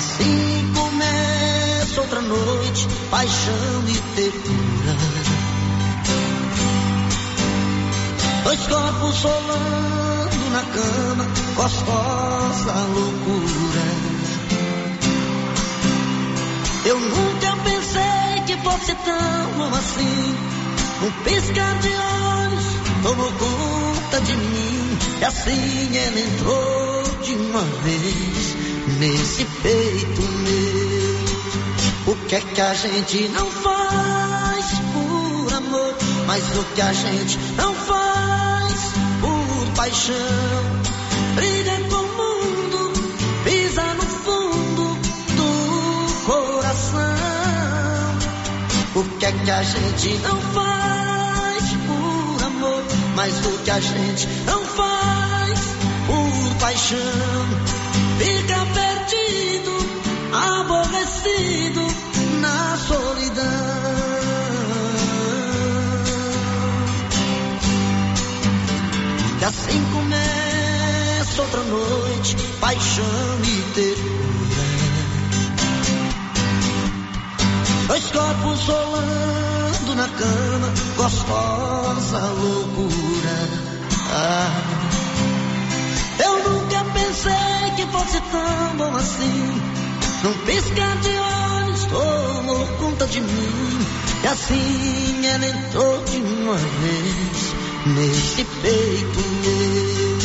assim começa outra noite, paixão e ternura. Dois corpos solando na cama, gostosa loucura. Eu nunca pensei que fosse tão assim. Um piscar de olhos tomou conta de mim. E assim ela entrou de uma vez nesse peito meu. O que é que a gente não faz por amor? Mas o que a gente não faz por paixão? Briga com o mundo, pisa no fundo do coração. O que é que a gente não faz por amor? Mas o que a gente não faz por paixão? Aborrecido na solidão. E assim começa outra noite, paixão e ternura. Dois corpos rolando na cama, gostosa loucura. Ah, eu nunca pensei que fosse tão bom assim. Num piscar de olhos tomou conta de mim. E assim ela entrou de uma vez nesse peito meu.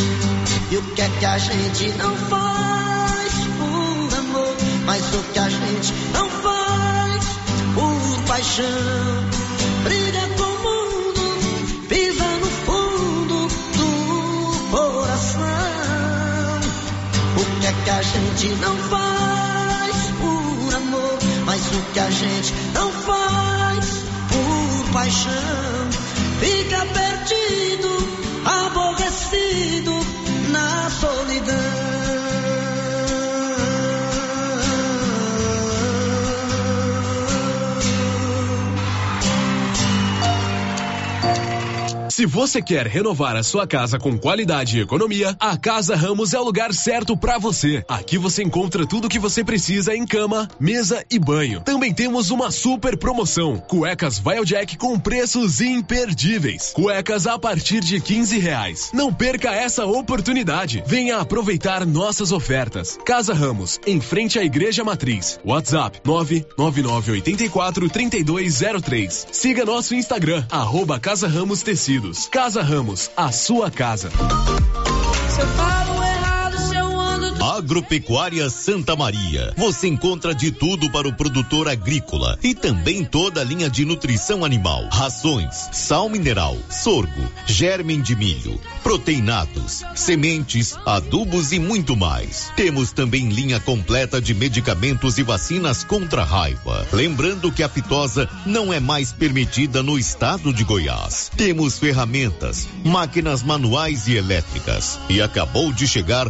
E o que é que a gente não faz por amor? Mas o que a gente não faz por paixão? Briga com que é que a gente não faz que a gente não faz por paixão, Se você quer renovar a sua casa com qualidade e economia, a Casa Ramos é o lugar certo para você. Aqui você encontra tudo o que você precisa em cama, mesa e banho. Também temos uma super promoção: cuecas Jack com preços imperdíveis. Cuecas a partir de 15 reais. Não perca essa oportunidade. Venha aproveitar nossas ofertas. Casa Ramos, em frente à Igreja Matriz. WhatsApp 99984 3203. Siga nosso Instagram, arroba Casa Ramos Tecido. Unidos. Casa Ramos, a sua casa. Se eu Agropecuária Santa Maria. Você encontra de tudo para o produtor agrícola e também toda a linha de nutrição animal, rações, sal mineral, sorgo, germen de milho, proteinados, sementes, adubos e muito mais. Temos também linha completa de medicamentos e vacinas contra a raiva. Lembrando que a fitosa não é mais permitida no estado de Goiás. Temos ferramentas, máquinas manuais e elétricas. E acabou de chegar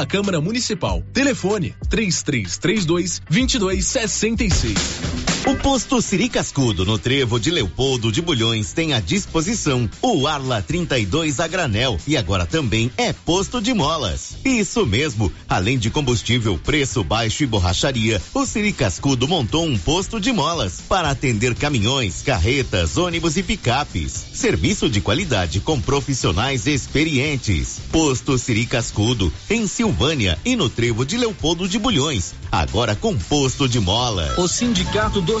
da Câmara Municipal. Telefone 3332 2266. O posto Siri Cascudo, no trevo de Leopoldo de Bulhões, tem à disposição o Arla 32 a granel e agora também é posto de molas. Isso mesmo, além de combustível, preço baixo e borracharia, o Siri Cascudo montou um posto de molas para atender caminhões, carretas, ônibus e picapes. Serviço de qualidade com profissionais experientes. Posto Siri Cascudo, em Silvânia e no trevo de Leopoldo de Bulhões, agora com posto de molas. O Sindicato do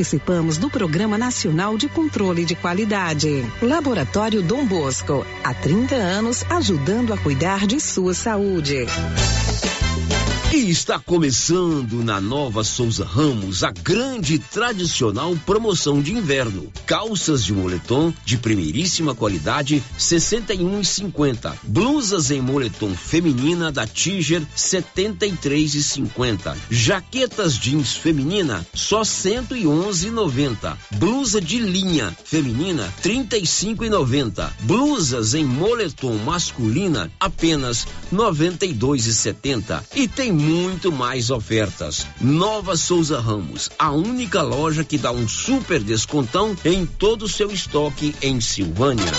participamos do Programa Nacional de Controle de Qualidade. Laboratório Dom Bosco, há 30 anos ajudando a cuidar de sua saúde. E está começando na Nova Souza Ramos a grande tradicional promoção de inverno. Calças de moletom de primeiríssima qualidade, 61,50. Blusas em moletom feminina da Tiger, 73,50. Jaquetas jeans feminina, só 111,90. Blusa de linha feminina, 35,90. Blusas em moletom masculina, apenas 92,70. E tem muito mais ofertas. Nova Souza Ramos, a única loja que dá um super descontão em todo o seu estoque em Silvânia.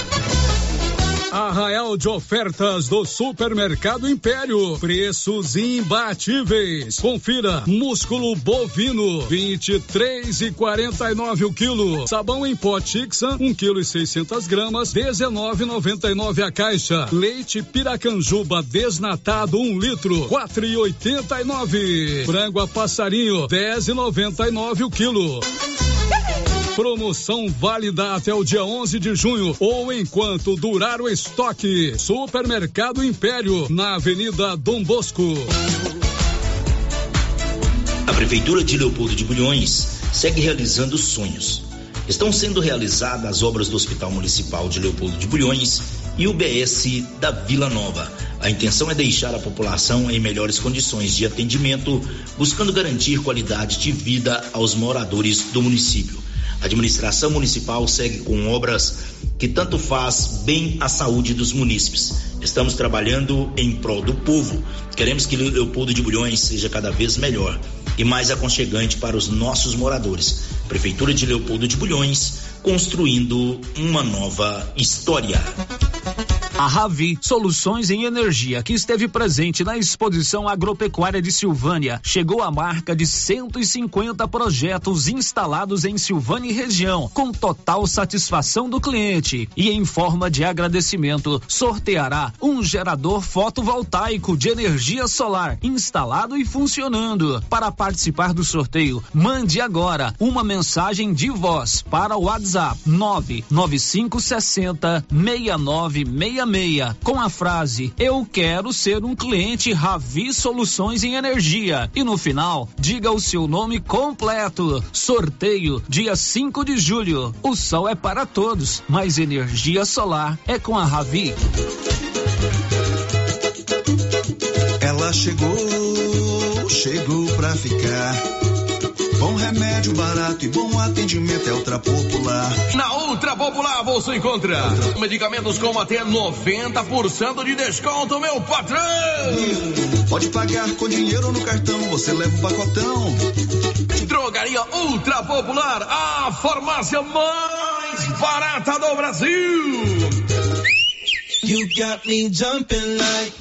Arraial de ofertas do Supermercado Império. Preços imbatíveis. Confira: músculo bovino, 23 e 49 o quilo. Sabão em pó Tixan, 1 quilo e 600 gramas, 19,99 a caixa. Leite Piracanjuba desnatado, 1 um litro, 4 e 89. Frango a passarinho, 10,99 o quilo. Promoção válida até o dia 11 de junho ou enquanto durar o estoque. Supermercado Império, na Avenida Dom Bosco. A Prefeitura de Leopoldo de Bulhões segue realizando sonhos. Estão sendo realizadas as obras do Hospital Municipal de Leopoldo de Bulhões e o BS da Vila Nova. A intenção é deixar a população em melhores condições de atendimento, buscando garantir qualidade de vida aos moradores do município. A administração municipal segue com obras que tanto faz bem à saúde dos munícipes. Estamos trabalhando em prol do povo. Queremos que Leopoldo de Bulhões seja cada vez melhor e mais aconchegante para os nossos moradores. Prefeitura de Leopoldo de Bulhões, construindo uma nova história. A Ravi Soluções em Energia, que esteve presente na exposição agropecuária de Silvânia, chegou à marca de 150 projetos instalados em Silvânia e região, com total satisfação do cliente. E em forma de agradecimento, sorteará um gerador fotovoltaico de energia solar instalado e funcionando. Para participar do sorteio, mande agora uma mensagem de voz para o WhatsApp 99560 6966 meia com a frase Eu quero ser um cliente Ravi Soluções em Energia. E no final, diga o seu nome completo. Sorteio dia 5 de julho. O sol é para todos, mas energia solar é com a Ravi. Ela chegou, chegou pra ficar Bom remédio barato e bom atendimento é Ultra Popular. Na Ultra Popular você encontra Ultra. medicamentos com até 90% de desconto, meu patrão. Pode pagar com dinheiro ou no cartão, você leva o pacotão. Drogaria Ultra Popular, a farmácia mais barata do Brasil. You got me jumping like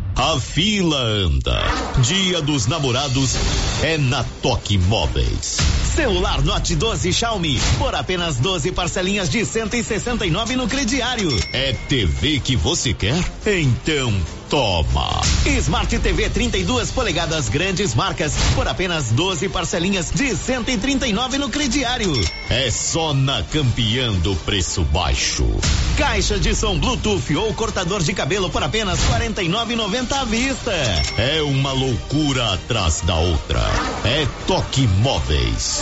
A fila anda. Dia dos namorados é na Toque Móveis. Celular Note 12 Xiaomi por apenas 12 parcelinhas de 169 no crediário. É TV que você quer? Então toma. Smart TV 32 polegadas grandes marcas por apenas 12 parcelinhas de 139 no crediário. É só na Campeã do preço baixo. Caixa de som Bluetooth ou cortador de cabelo por apenas 49,90 à vista. É uma loucura atrás da outra. É Toque Móveis.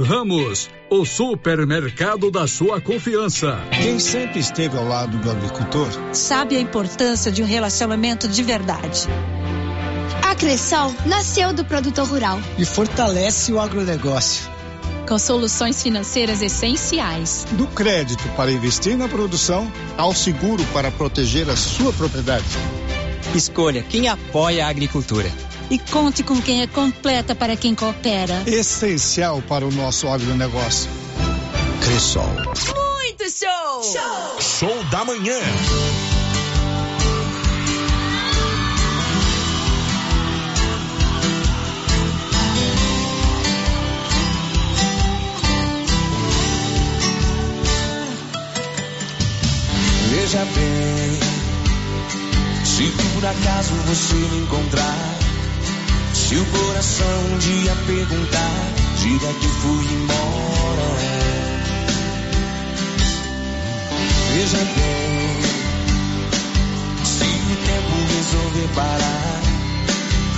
Ramos, o supermercado da sua confiança. Quem sempre esteve ao lado do agricultor sabe a importância de um relacionamento de verdade. A Cressol nasceu do produtor rural e fortalece o agronegócio. Com soluções financeiras essenciais. Do crédito para investir na produção ao seguro para proteger a sua propriedade. Escolha quem apoia a agricultura e conte com quem é completa para quem coopera. Essencial para o nosso agronegócio. Cressol. Muito show! Show, show da manhã. Veja bem, se por acaso você me encontrar se o coração um dia perguntar, diga que fui embora. Veja bem, se o tempo resolver parar,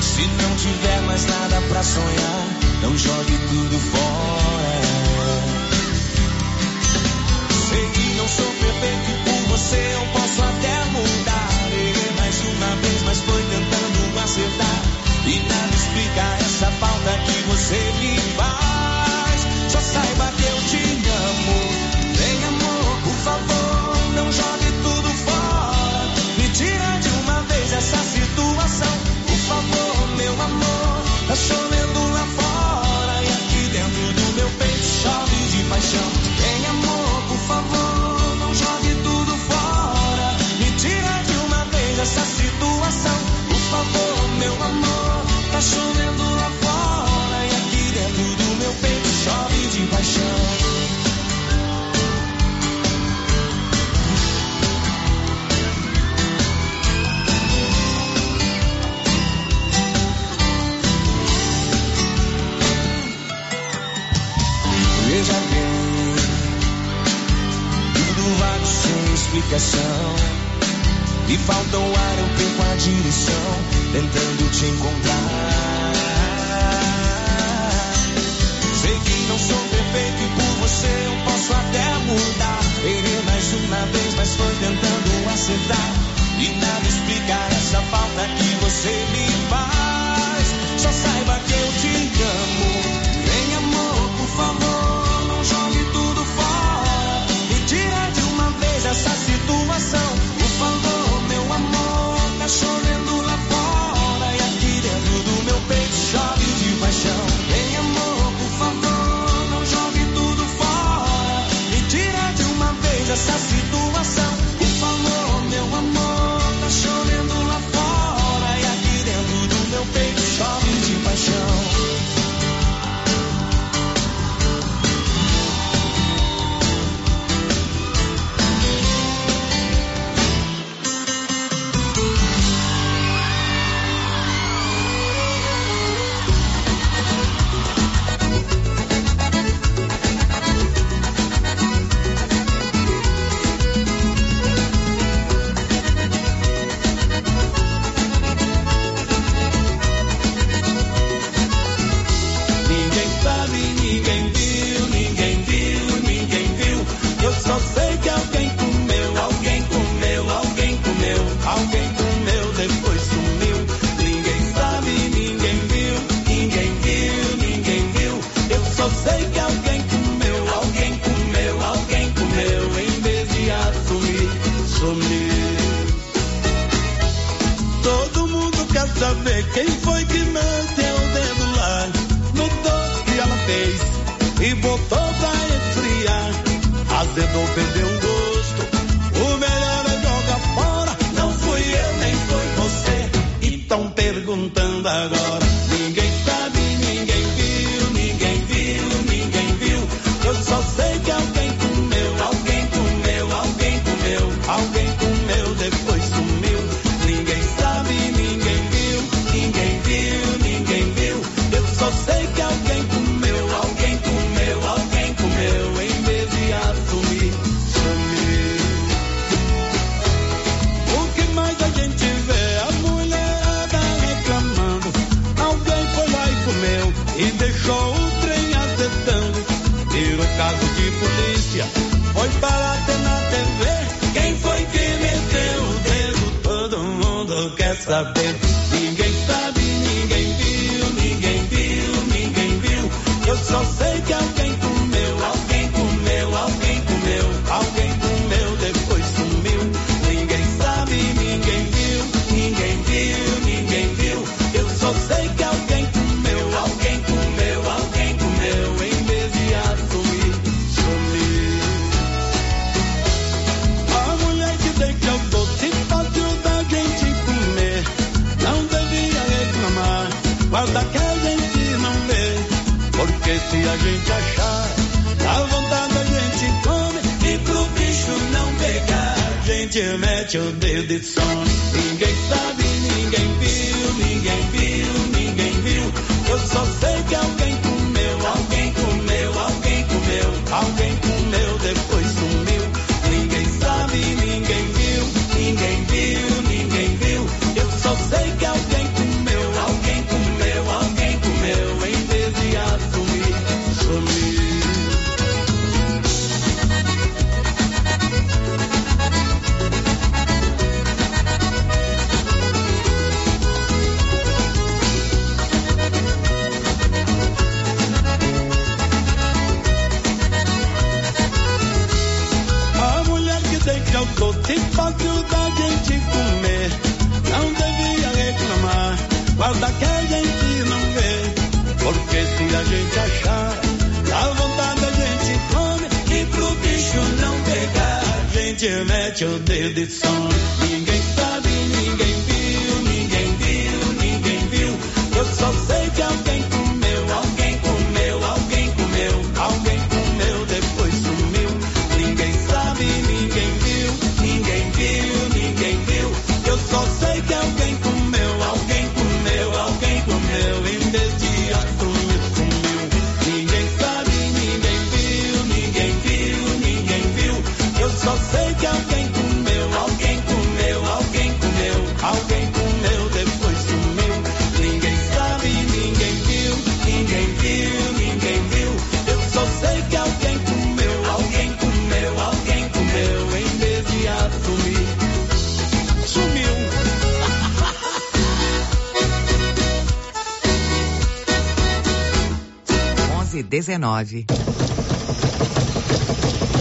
se não tiver mais nada pra sonhar, não jogue tudo fora. Sei que não sou perfeito e por você eu posso até mudar. Errei mais uma vez, mas foi tentando acertar. Você. Vem, amor, por favor, não jogue tudo fora. Me tira de uma vez essa situação. Por favor, meu amor, tá chovendo lá fora. E aqui dentro do meu peito chove de paixão. Vem, amor, por favor, não jogue tudo fora. Me tira de uma vez essa situação. Por favor, meu amor. Tá chovendo explicação. E falta o ar, eu perco a direção, tentando te encontrar. Sei que não sou perfeito e por você eu posso até mudar. Errei mais uma vez, mas foi tentando acertar. E nada explica essa falta que você me essa. O dedo e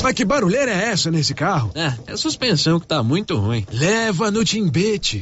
Mas que barulheira é essa nesse carro? É, é a suspensão que tá muito ruim. Leva no timbete.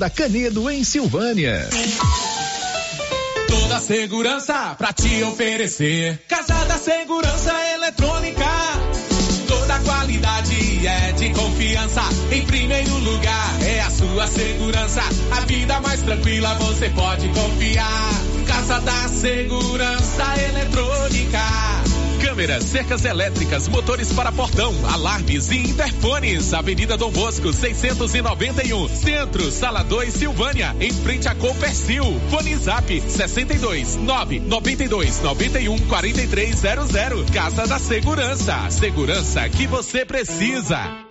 da Canedo, em Silvânia. Toda segurança pra te oferecer. Casa da Segurança Eletrônica. Toda qualidade é de confiança. Em primeiro lugar é a sua segurança. A vida mais tranquila você pode confiar. Casa da Segurança Eletrônica. Câmeras, cercas elétricas, motores para portão, alarmes e interfones. Avenida Dom Bosco, 691. Centro, Sala 2, Silvânia, em frente a Copercil. Fone Zap 62 9 92 91 4300. Casa da Segurança. Segurança que você precisa.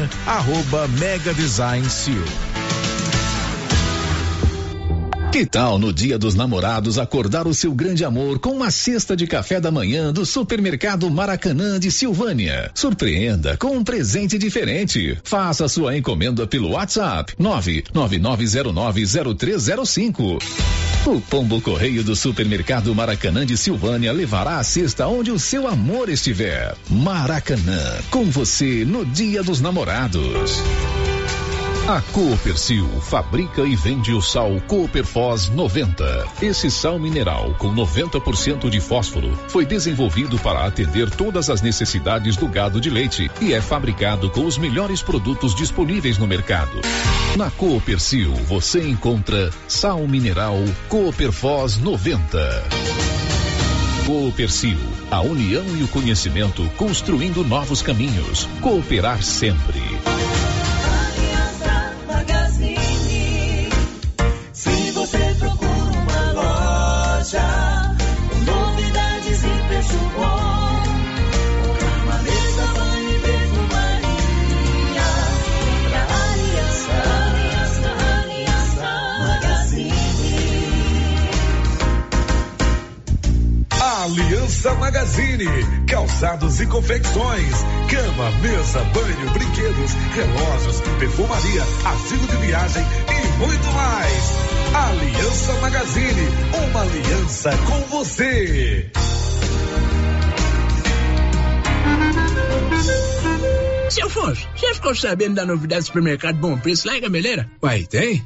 arroba Mega Design Seal. Que tal no Dia dos Namorados acordar o seu grande amor com uma cesta de café da manhã do Supermercado Maracanã de Silvânia? Surpreenda com um presente diferente. Faça sua encomenda pelo WhatsApp 999090305. O Pombo Correio do Supermercado Maracanã de Silvânia levará a cesta onde o seu amor estiver. Maracanã, com você no Dia dos Namorados. A Coopercil fabrica e vende o sal Cooperfós 90. Esse sal mineral com 90% de fósforo foi desenvolvido para atender todas as necessidades do gado de leite e é fabricado com os melhores produtos disponíveis no mercado. Na Coopercil você encontra sal mineral Cooperfós 90. Coopercil, a união e o conhecimento construindo novos caminhos. Cooperar sempre. Magazine, calçados e confecções, cama, mesa, banho, brinquedos, relógios, perfumaria, artigo de viagem e muito mais. Aliança Magazine, uma aliança com você. Seu Afonso, você ficou sabendo da novidade do supermercado Bom Preço lá em Gameleira? Uai, tem?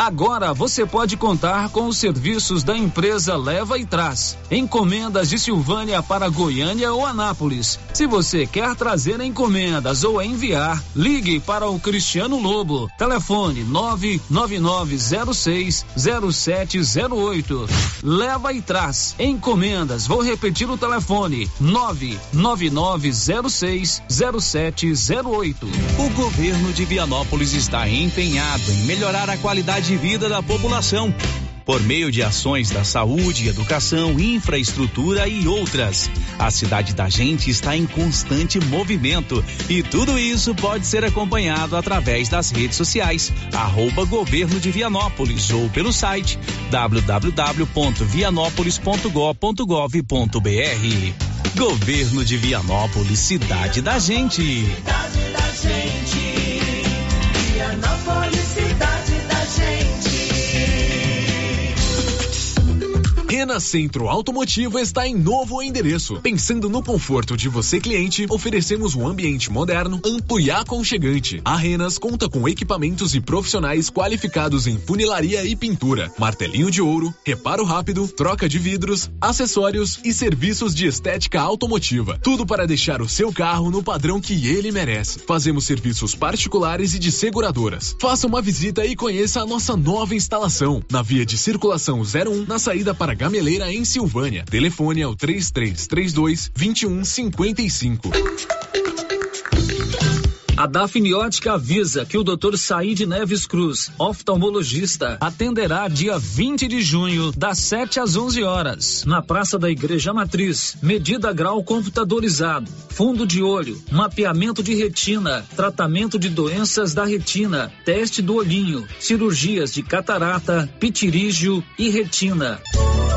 Agora você pode contar com os serviços da empresa Leva e Traz. Encomendas de Silvânia para Goiânia ou Anápolis. Se você quer trazer encomendas ou enviar, ligue para o Cristiano Lobo. Telefone 999060708. Leva e Traz. Encomendas. Vou repetir o telefone: 999060708. O governo de Vianópolis está empenhado em melhorar a qualidade de vida da população. Por meio de ações da saúde, educação, infraestrutura e outras. A cidade da gente está em constante movimento e tudo isso pode ser acompanhado através das redes sociais, arroba governo de Vianópolis ou pelo site www.vianópolis.gov.br. Governo de Vianópolis, cidade da gente. Cidade da gente. Vianópolis, Rena Centro Automotivo está em novo endereço. Pensando no conforto de você cliente, oferecemos um ambiente moderno, amplo e aconchegante. A Renas conta com equipamentos e profissionais qualificados em funilaria e pintura, martelinho de ouro, reparo rápido, troca de vidros, acessórios e serviços de estética automotiva. Tudo para deixar o seu carro no padrão que ele merece. Fazemos serviços particulares e de seguradoras. Faça uma visita e conheça a nossa nova instalação na via de circulação 01 na saída para Gameleira em Silvânia. Telefone é o 3332 2155. A Dafniótica avisa que o Dr. Said Neves Cruz, oftalmologista, atenderá dia 20 de junho, das 7 às 11 horas, na Praça da Igreja Matriz. Medida grau computadorizado, fundo de olho, mapeamento de retina, tratamento de doenças da retina, teste do olhinho, cirurgias de catarata, pitirígio e retina.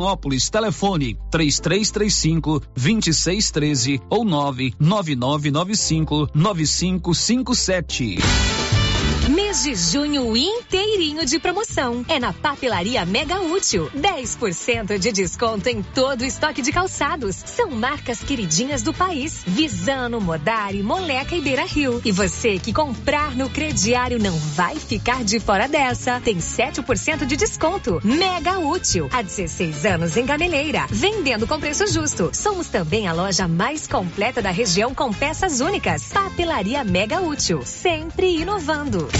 Vianópolis. Telefone 3335 2613 ou 99995 9557. Mês de junho inteirinho de promoção. É na Papelaria Mega Útil. 10% de desconto em todo o estoque de calçados. São marcas queridinhas do país. Visano, Modari, Moleca e Beira Rio. E você que comprar no crediário não vai ficar de fora dessa. Tem 7% de desconto. Mega Útil. Há 16 anos em Gameleira. Vendendo com preço justo. Somos também a loja mais completa da região com peças únicas. Papelaria Mega Útil. Sempre inovando.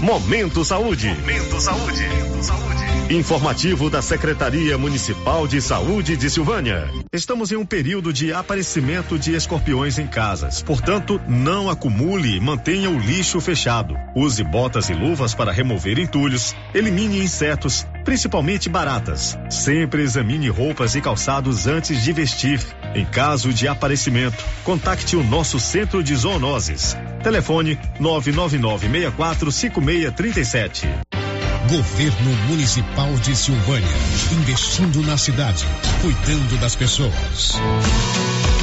Momento Saúde. Momento Saúde. Informativo da Secretaria Municipal de Saúde de Silvânia. Estamos em um período de aparecimento de escorpiões em casas. Portanto, não acumule e mantenha o lixo fechado. Use botas e luvas para remover entulhos. Elimine insetos, principalmente baratas. Sempre examine roupas e calçados antes de vestir. Em caso de aparecimento, contacte o nosso centro de zoonoses. Telefone 999645637. Governo Municipal de Silvânia, investindo na cidade, cuidando das pessoas.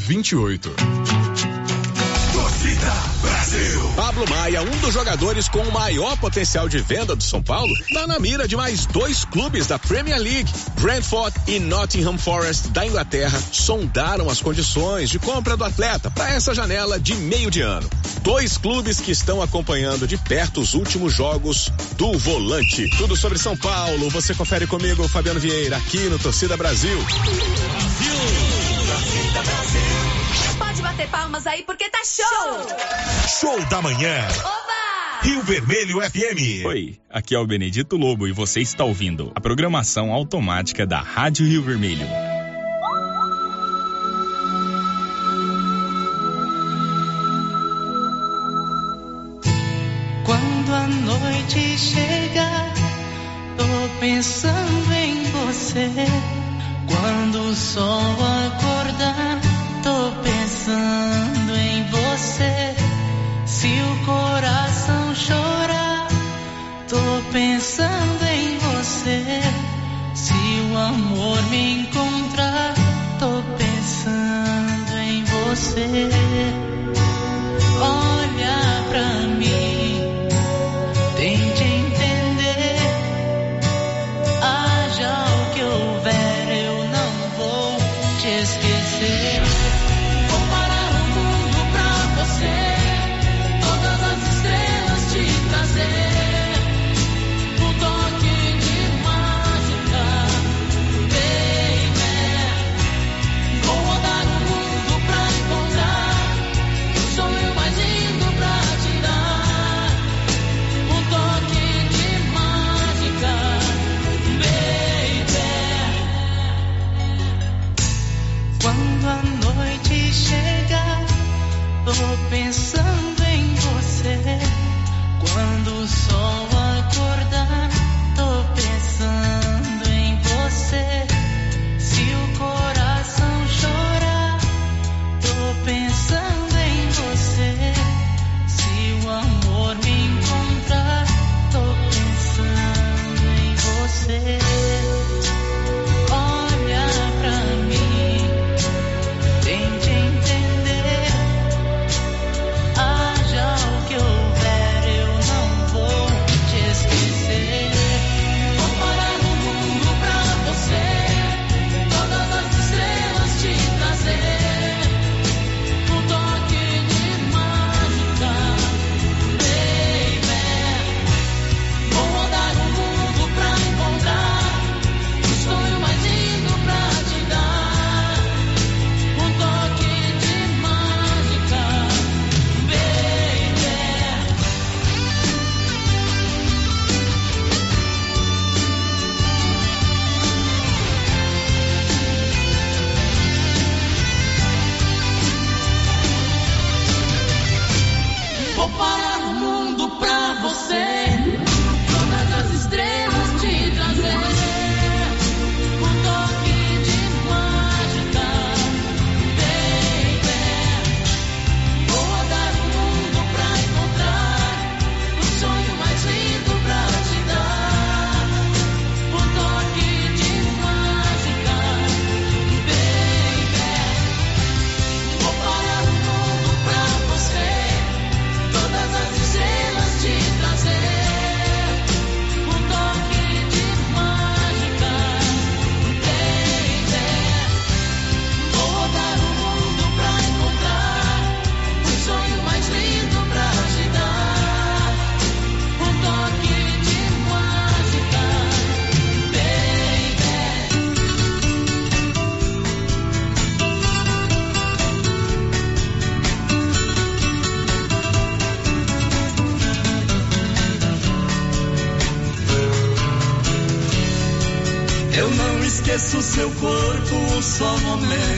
28. Torcida Brasil. Pablo Maia, um dos jogadores com o maior potencial de venda do São Paulo, está na mira de mais dois clubes da Premier League. Brentford e Nottingham Forest da Inglaterra sondaram as condições de compra do atleta para essa janela de meio de ano. Dois clubes que estão acompanhando de perto os últimos jogos do volante. Tudo sobre São Paulo, você confere comigo, Fabiano Vieira, aqui no Torcida Brasil. Pode bater palmas aí porque tá show! Show da manhã. Oba! Rio Vermelho FM. Oi, aqui é o Benedito Lobo e você está ouvindo a programação automática da Rádio Rio Vermelho. Quando a noite chega, tô pensando em você. Quando o sol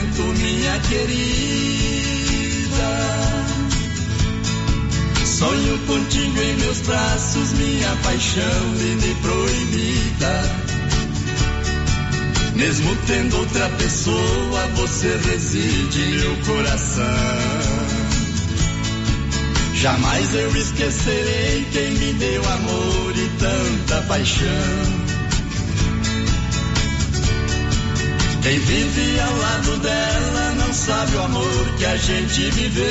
momento, minha querida. Sonho contigo em meus braços, minha paixão linda e proibida. Mesmo tendo outra pessoa, você reside em meu coração. Jamais eu esquecerei quem me deu amor e tanta paixão. Quem vive ao lado dela não sabe o amor que a gente viveu.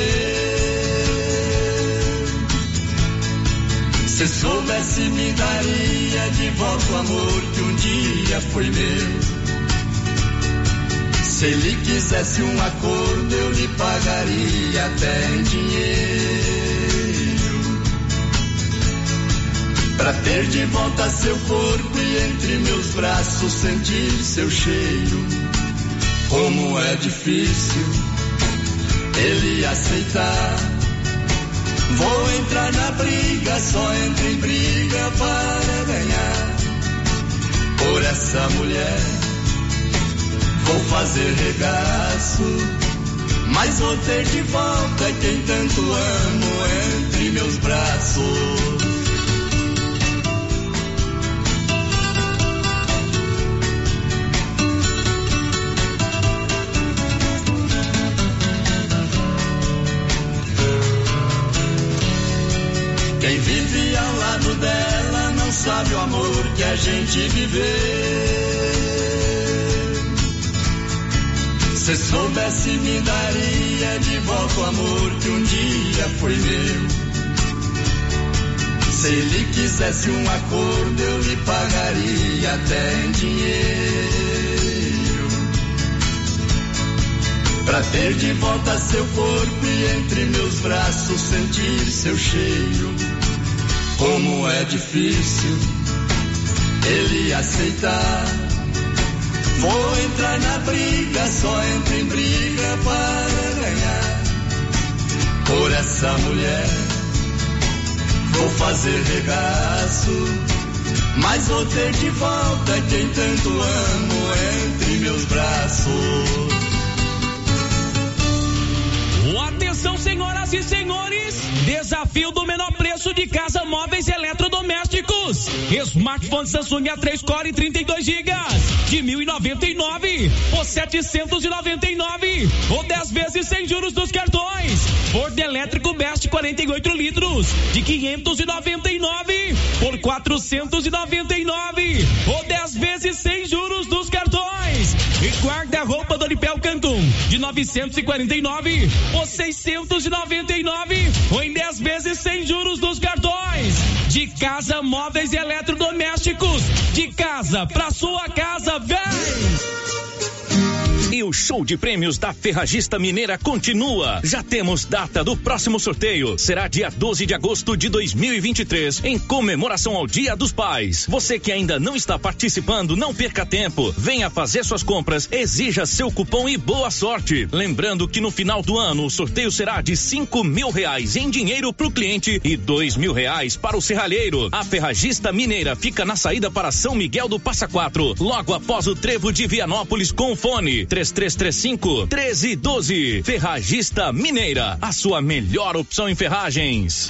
Se soubesse, me daria de volta o amor que um dia foi meu. Se ele quisesse um acordo, eu lhe pagaria até em dinheiro. Pra ter de volta seu corpo e entre meus braços sentir seu cheiro. Como é difícil ele aceitar. Vou entrar na briga, só entro em briga para ganhar. Por essa mulher, vou fazer regaço. Mas vou ter de volta quem tanto amo entre meus braços. Sabe o amor que a gente viveu. Se soubesse me daria de volta o amor que um dia foi meu. Se ele quisesse um acordo, eu lhe pagaria até em dinheiro. Pra ter de volta seu corpo e entre meus braços sentir seu cheiro. Como é difícil ele aceitar. Vou entrar na briga, só entro em briga para ganhar. Por essa mulher, vou fazer regaço. Mas vou ter de volta quem tanto amo entre meus braços. Atenção, senhoras e senhores! Desafio do menor preço de casa móveis eletrodomésticos. Smartphone Samsung A3 Core 32 GB de 1.099 por 799 ou 10 vezes sem juros dos cartões. Forno elétrico Best 48 litros de 599 por 499 ou 10 vezes sem juros guarda-roupa Doripel Cantum de 949 por 699 ou em 10 vezes sem juros dos cartões. De casa, móveis e eletrodomésticos. De casa pra sua casa, vem! E o show de prêmios da Ferragista Mineira continua. Já temos data do próximo sorteio. Será dia 12 de agosto de 2023, em comemoração ao Dia dos Pais. Você que ainda não está participando, não perca tempo. Venha fazer suas compras, exija seu cupom e boa sorte. Lembrando que no final do ano o sorteio será de cinco mil reais em dinheiro para o cliente e dois mil reais para o serralheiro. A Ferragista Mineira fica na saída para São Miguel do Passa Quatro, logo após o trevo de Vianópolis com fone 3335 1312. Ferragista Mineira, a sua melhor opção em ferragens.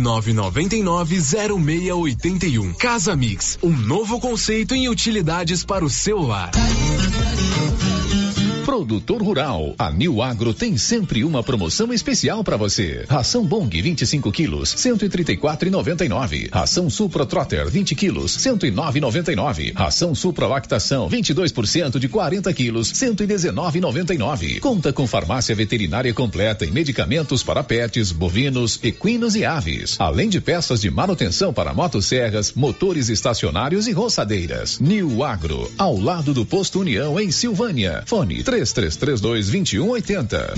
999990681. Casa Mix, um novo conceito em utilidades para o seu lar. Produtor Rural. A New Agro tem sempre uma promoção especial para você. Ração Bong 25 quilos, 134,99. Ração Supra Trotter 20 quilos, 109,99. Ração Supra Lactação 22% de 40 quilos, 119,99. Conta com farmácia veterinária completa e medicamentos para pets, bovinos, equinos e aves. Além de peças de manutenção para motosserras, motores estacionários e roçadeiras. New Agro, ao lado do Posto União em Silvânia. Fone 3332 2180.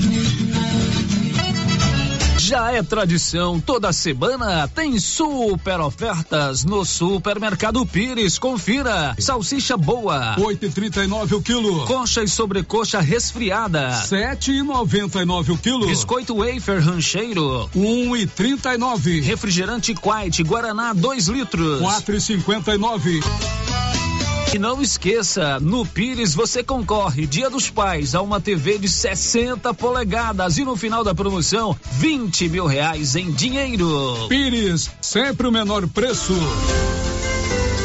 Já é tradição, toda semana tem super ofertas no Supermercado Pires. Confira. Salsicha boa, 8,39 o quilo. Coxa e sobrecoxa resfriada, 7,99 o quilo. Biscoito wafer rancheiro, 1,39. Refrigerante Quite Guaraná 2 litros, 4,59. E não esqueça, no Pires você concorre Dia dos Pais a uma TV de 60 polegadas e no final da promoção 20 mil reais em dinheiro. Pires, sempre o menor preço.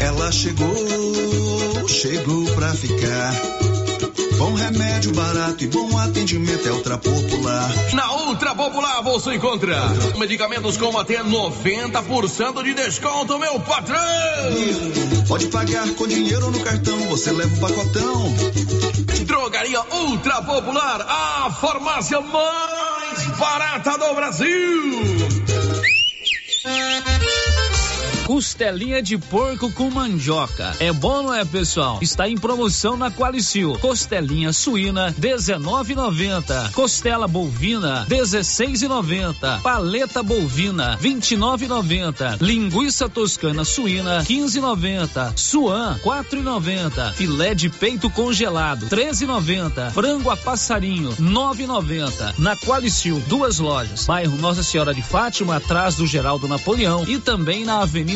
Ela chegou, chegou pra ficar. Bom remédio barato e bom atendimento é Ultra Popular. Na Ultra Popular você encontra medicamentos com até 90% de desconto, meu patrão! Pode pagar com dinheiro no cartão, você leva o pacotão. Drogaria Ultra Popular, a farmácia mais barata do Brasil! Costelinha de porco com mandioca. É bom, não é, pessoal? Está em promoção na Qualicil. Costelinha suína, 19,90. Costela bovina, 16,90. Paleta bovina, 29,90. Linguiça toscana suína, 15,90. Suan, 4,90. Filé de peito congelado, 13,90. Frango a passarinho, 9,90. Na Qualicil, duas lojas. Bairro Nossa Senhora de Fátima, atrás do Geraldo Napoleão e também na Avenida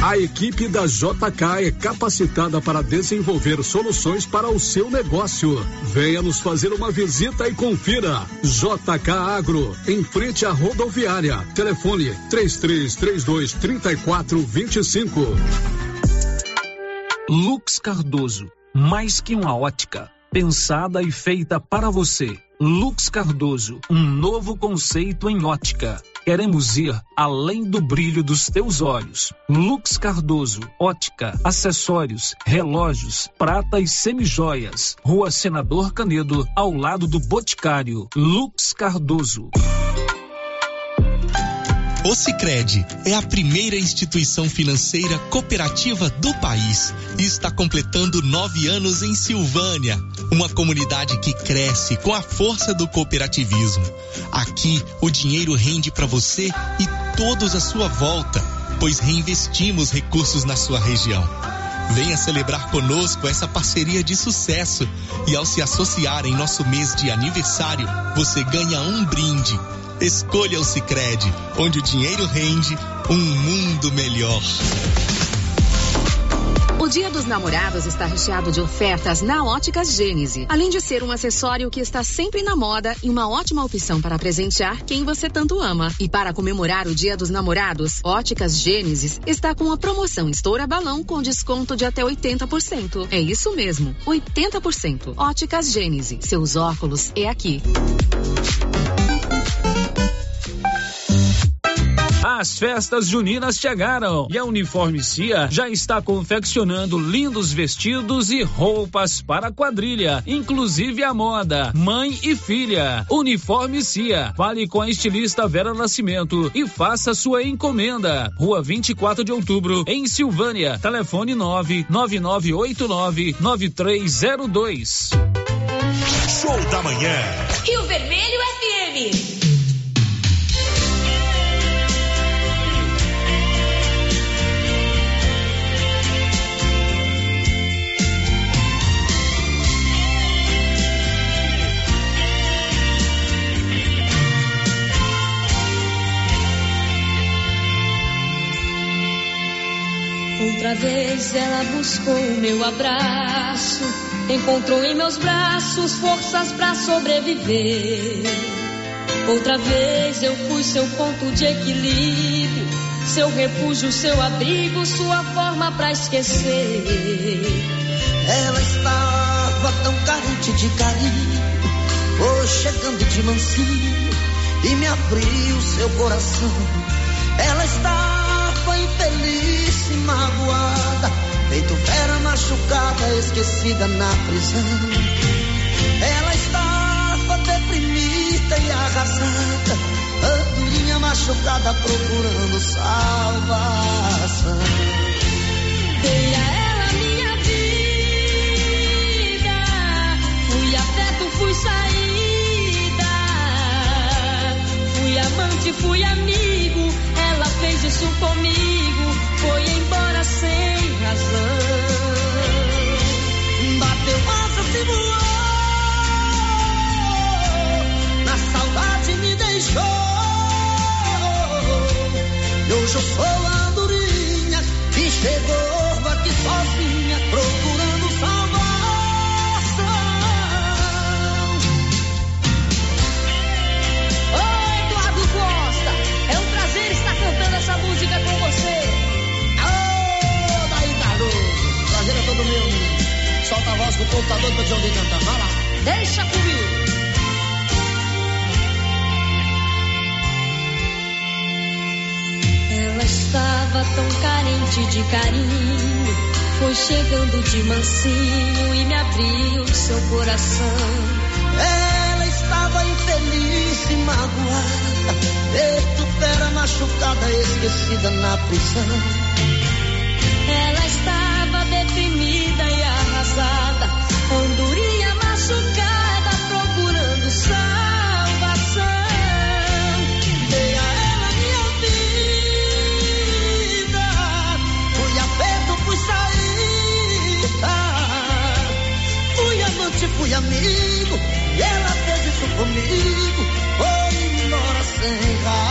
A equipe da JK é capacitada para desenvolver soluções para o seu negócio. Venha nos fazer uma visita e confira. JK Agro, em frente à rodoviária. Telefone 3332 3425. Lux Cardoso, mais que uma ótica, pensada e feita para você. Lux Cardoso, um novo conceito em ótica. Queremos ir além do brilho dos teus olhos. Lux Cardoso, ótica, acessórios, relógios, prata e semijoias. Rua Senador Canedo, ao lado do Boticário. Lux Cardoso. O Sicredi é a primeira instituição financeira cooperativa do país e está completando nove anos em Silvânia, uma comunidade que cresce com a força do cooperativismo. Aqui o dinheiro rende para você e todos à sua volta, pois reinvestimos recursos na sua região. Venha celebrar conosco essa parceria de sucesso e ao se associar em nosso mês de aniversário, você ganha um brinde. Escolha o Sicredi, onde o dinheiro rende um mundo melhor. O Dia dos Namorados está recheado de ofertas na Óticas Gênese. Além de ser um acessório que está sempre na moda e uma ótima opção para presentear quem você tanto ama. E para comemorar o Dia dos Namorados, Óticas Gênesis está com a promoção Estoura Balão com desconto de até 80%. É isso mesmo, 80%. Óticas Gênese, seus óculos é aqui. As festas juninas chegaram e a Uniforme Cia já está confeccionando lindos vestidos e roupas para a quadrilha, inclusive a moda, mãe e filha. Uniforme Cia, fale com a estilista Vera Nascimento e faça sua encomenda. Rua 24 de Outubro, em Silvânia. Telefone 99989 9302. Show da manhã. Rio Vermelho Outra vez ela buscou o meu abraço, encontrou em meus braços forças para sobreviver. Outra vez eu fui seu ponto de equilíbrio, seu refúgio, seu abrigo, sua forma para esquecer. Ela estava tão carente de carinho, foi chegando de mansinho e me abriu seu coração. Ela estava infeliz machucada, esquecida na prisão. Ela estava deprimida e arrasada, andorinha machucada procurando salvação. Dei a ela minha vida, fui afeto, fui saída, fui amante, fui amigo. Ela fez isso comigo, foi embora sem razão teu astro se voou, na saudade me deixou. E hoje eu sou a andorinha e chegou aqui sozinha procurando. no computador pra Johnny cantar. Vai lá. Deixa comigo. Ela estava tão carente de carinho. Foi chegando de mansinho e me abriu seu coração. Ela estava infeliz e magoada. Petupera machucada, esquecida na prisão. fui amigo. E ela fez isso comigo. Foi embora sem razão.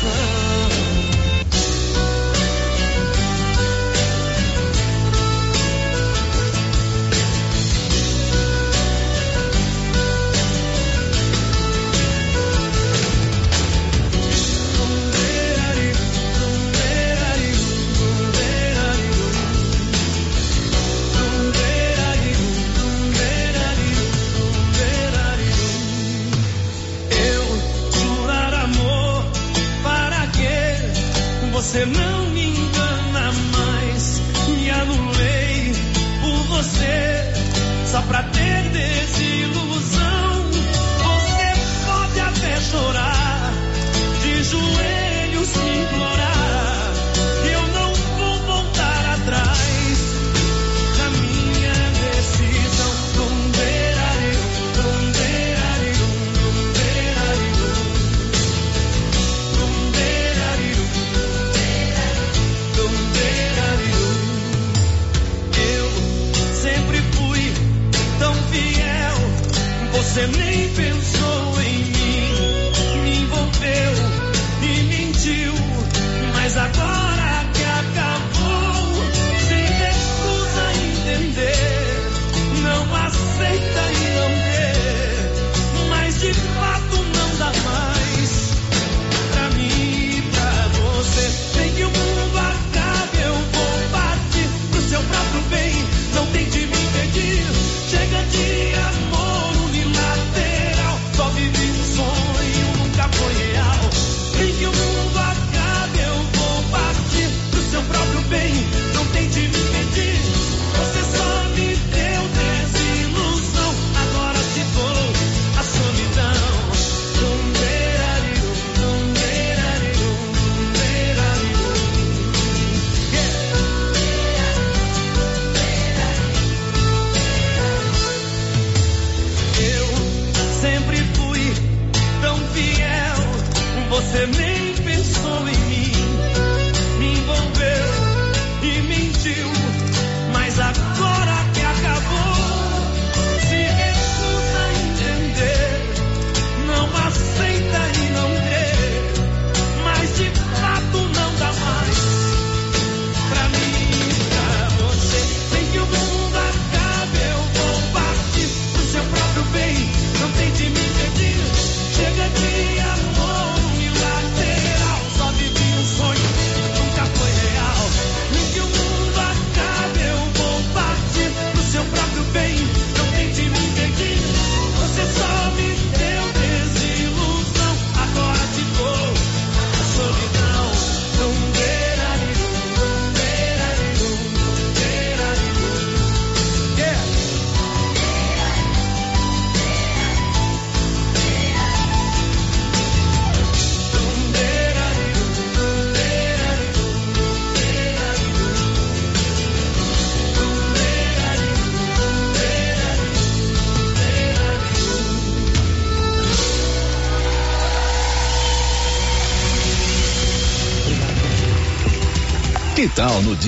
sun.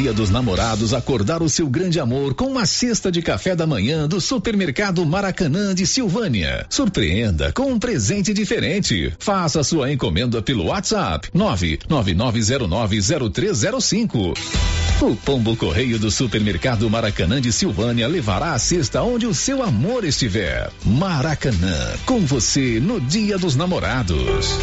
Dia dos Namorados acordar o seu grande amor com uma cesta de café da manhã do Supermercado Maracanã de Silvânia? Surpreenda com um presente diferente. Faça sua encomenda pelo WhatsApp 999090305. O Pombo Correio do Supermercado Maracanã de Silvânia levará a cesta onde o seu amor estiver. Maracanã, com você no Dia dos Namorados.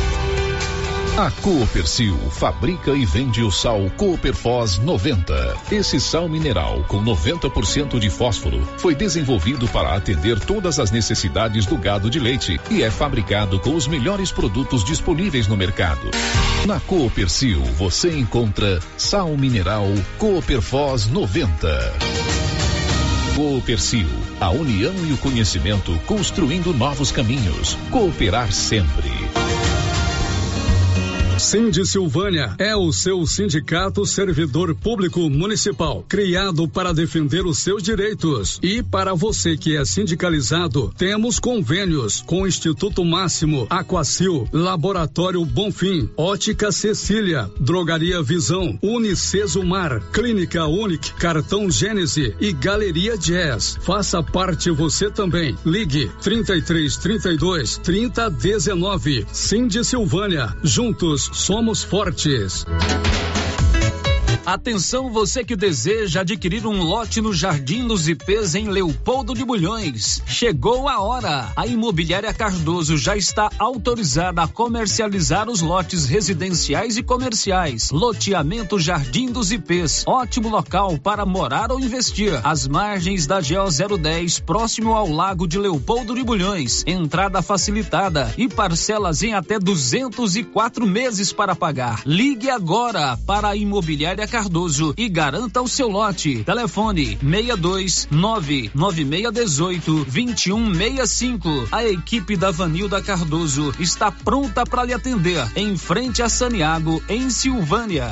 A Coopercil fabrica e vende o sal Cooperfós 90. Esse sal mineral com 90% de fósforo foi desenvolvido para atender todas as necessidades do gado de leite e é fabricado com os melhores produtos disponíveis no mercado. Na Coopercil você encontra sal mineral Cooperfós 90. Coopercil, a união e o conhecimento construindo novos caminhos. Cooperar sempre. Cindy Silvânia é o seu sindicato servidor público municipal, criado para defender os seus direitos. E para você que é sindicalizado, temos convênios com o Instituto Máximo, Aquacil, Laboratório Bonfim, Ótica Cecília, Drogaria Visão, Unicesumar, Clínica Unic, Cartão Gênese e Galeria Jazz. Faça parte você também. Ligue 33 32 30 19. Cindy Silvânia. Juntos somos fortes. Atenção você que deseja adquirir um lote no Jardim dos IPs em Leopoldo de Bulhões. Chegou a hora. A Imobiliária Cardoso já está autorizada a comercializar os lotes residenciais e comerciais. Loteamento Jardim dos IPs. Ótimo local para morar ou investir. Às margens da GO 010, próximo ao Lago de Leopoldo de Bulhões. Entrada facilitada e parcelas em até 204 meses para pagar. Ligue agora para a Imobiliária Cardoso e garanta o seu lote. Telefone 62 99618 2165. A equipe da Vanilda Cardoso está pronta para lhe atender em frente a Saniago, em Silvânia.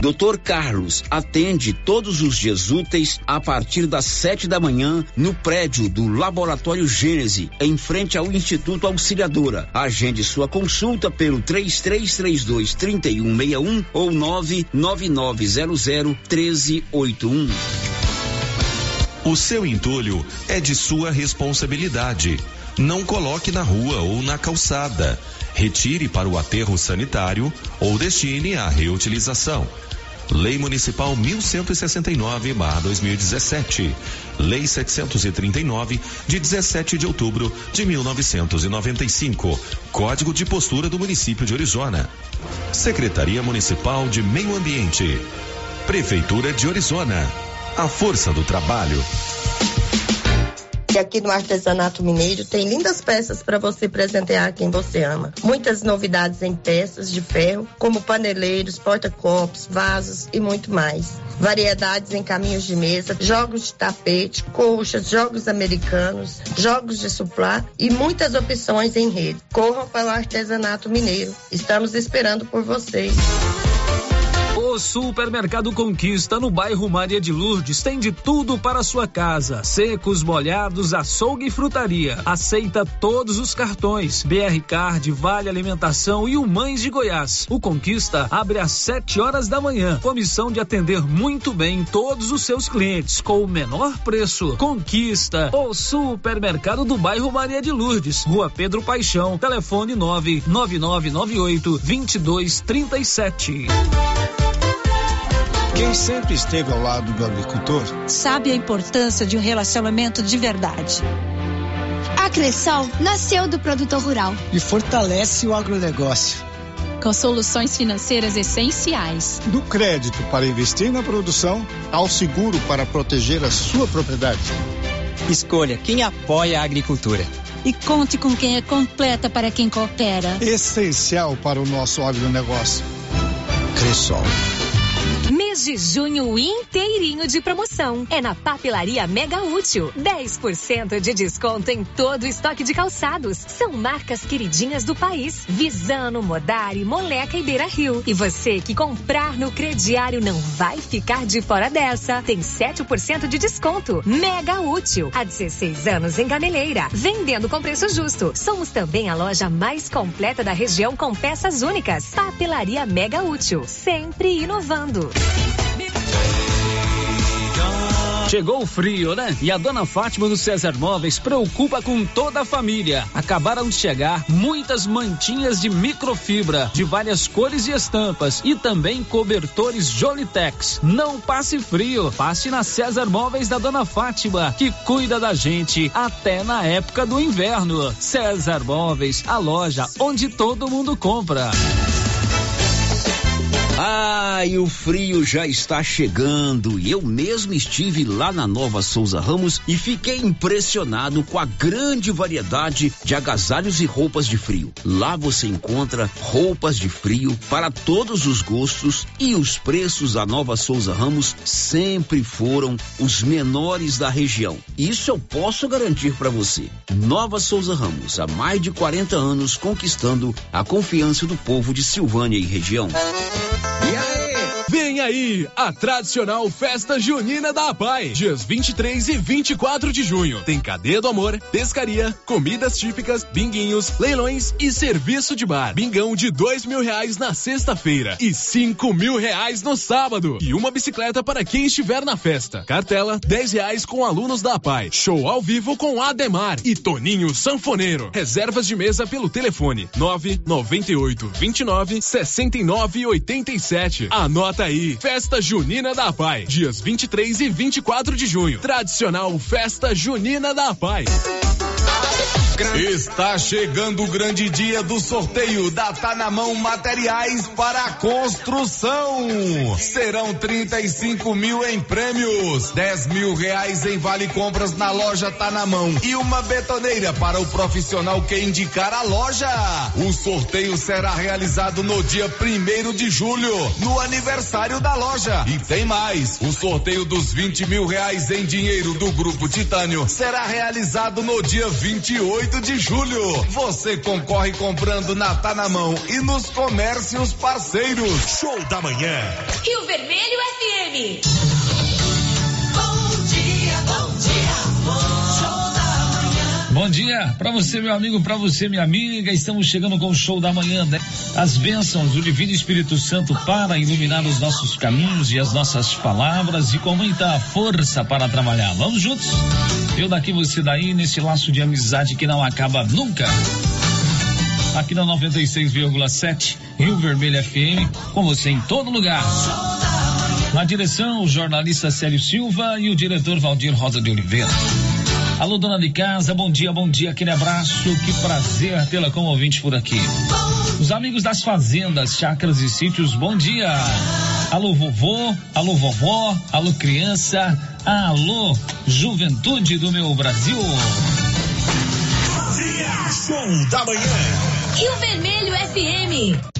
Doutor Carlos atende todos os dias úteis a partir das sete da manhã no prédio do Laboratório Gênese, em frente ao Instituto Auxiliadora. Agende sua consulta pelo 3332 3161 ou 99900 1381. O seu entulho é de sua responsabilidade. Não coloque na rua ou na calçada. Retire para o aterro sanitário ou destine à reutilização. Lei Municipal 1169/2017. Lei 739 de 17 de outubro de 1995. Código de postura do município de Orizona. Secretaria Municipal de Meio Ambiente. Prefeitura de Orizona. A força do trabalho. E aqui no Artesanato Mineiro tem lindas peças para você presentear quem você ama. Muitas novidades em peças de ferro, como paneleiros, porta-copos, vasos e muito mais. Variedades em caminhos de mesa, jogos de tapete, colchas, jogos americanos, jogos de suplá e muitas opções em rede. Corram para o Artesanato Mineiro. Estamos esperando por vocês. O Supermercado Conquista no bairro Maria de Lourdes tem de tudo para sua casa: secos, molhados, açougue e frutaria. Aceita todos os cartões: BR Card, Vale Alimentação e o Mães de Goiás. O Conquista abre às 7 horas da manhã. Comissão de atender muito bem todos os seus clientes com o menor preço. Conquista, o supermercado do bairro Maria de Lourdes, Rua Pedro Paixão. Telefone 99998 2237. Quem sempre esteve ao lado do agricultor sabe a importância de um relacionamento de verdade. A Cressol nasceu do produtor rural e fortalece o agronegócio. Com soluções financeiras essenciais. Do crédito para investir na produção ao seguro para proteger a sua propriedade. Escolha quem apoia a agricultura. E conte com quem é completa para quem coopera. Essencial para o nosso agronegócio. Cressol. Mês de junho inteirinho de promoção. É na Papelaria Mega Útil. 10% de desconto em todo o estoque de calçados. São marcas queridinhas do país. Visano, Modari, Moleca e Beira Rio. E você que comprar no crediário não vai ficar de fora dessa. Tem 7% de desconto. Mega Útil. Há 16 anos em Gameleira. Vendendo com preço justo. Somos também a loja mais completa da região com peças únicas. Papelaria Mega Útil. Sempre inovando. Chegou o frio, né? E a dona Fátima do César Móveis preocupa com toda a família. Acabaram de chegar muitas mantinhas de microfibra, de várias cores e estampas, e também cobertores Jolitex. Não passe frio, passe na César Móveis da dona Fátima, que cuida da gente até na época do inverno. César Móveis, a loja onde todo mundo compra. E o frio já está chegando. Eu mesmo estive lá na Nova Souza Ramos e fiquei impressionado com a grande variedade de agasalhos e roupas de frio. Lá você encontra roupas de frio para todos os gostos e os preços da Nova Souza Ramos sempre foram os menores da região. Isso eu posso garantir para você. Nova Souza Ramos, há mais de 40 anos conquistando a confiança do povo de Silvânia e região. E aí? Aí a tradicional festa junina da APAI, dias 23 e 24 de junho. Tem cadeia do amor, pescaria, comidas típicas, binguinhos, leilões e serviço de bar. Bingão de dois mil reais na sexta-feira e cinco mil reais no sábado. E uma bicicleta para quem estiver na festa. Cartela, dez reais com alunos da APAI. Show ao vivo com Ademar e Toninho Sanfoneiro. Reservas de mesa pelo telefone nove noventa e oito vinte e nove sessenta e nove oitenta e sete. Anota aí, Festa Junina da APAI, dias 23 e 24 de junho. Tradicional Festa Junina da APAI. Está chegando o grande dia do sorteio da Tá na Mão Materiais para Construção. Serão 35 mil em prêmios, 10 mil reais em vale compras na loja Tá na Mão e uma betoneira para o profissional que indicar a loja. O sorteio será realizado no dia primeiro de julho, no aniversário da loja. E tem mais, o sorteio dos 20 mil reais em dinheiro do Grupo Titânio será realizado no dia 28 de julho. Você concorre comprando na Tá na Mão e nos comércios parceiros. Show da manhã. Rio Vermelho FM. Dia para você, meu amigo, para você, minha amiga. Estamos chegando com o show da manhã, né? As bênçãos do Divino Espírito Santo para iluminar os nossos caminhos e as nossas palavras e com muita força para trabalhar. Vamos juntos? Eu daqui, você daí, nesse laço de amizade que não acaba nunca. Aqui na 96,7 Rio Vermelho FM, com você em todo lugar. Na direção, o jornalista Célio Silva e o diretor Valdir Rosa de Oliveira. Alô, dona de casa, bom dia, bom dia, aquele abraço, que prazer tê-la como ouvinte por aqui. Os amigos das fazendas, chácaras e sítios, bom dia. Alô, vovô, alô, vovó, alô, criança, alô, juventude do meu Brasil. Show da manhã. Rio Vermelho FM.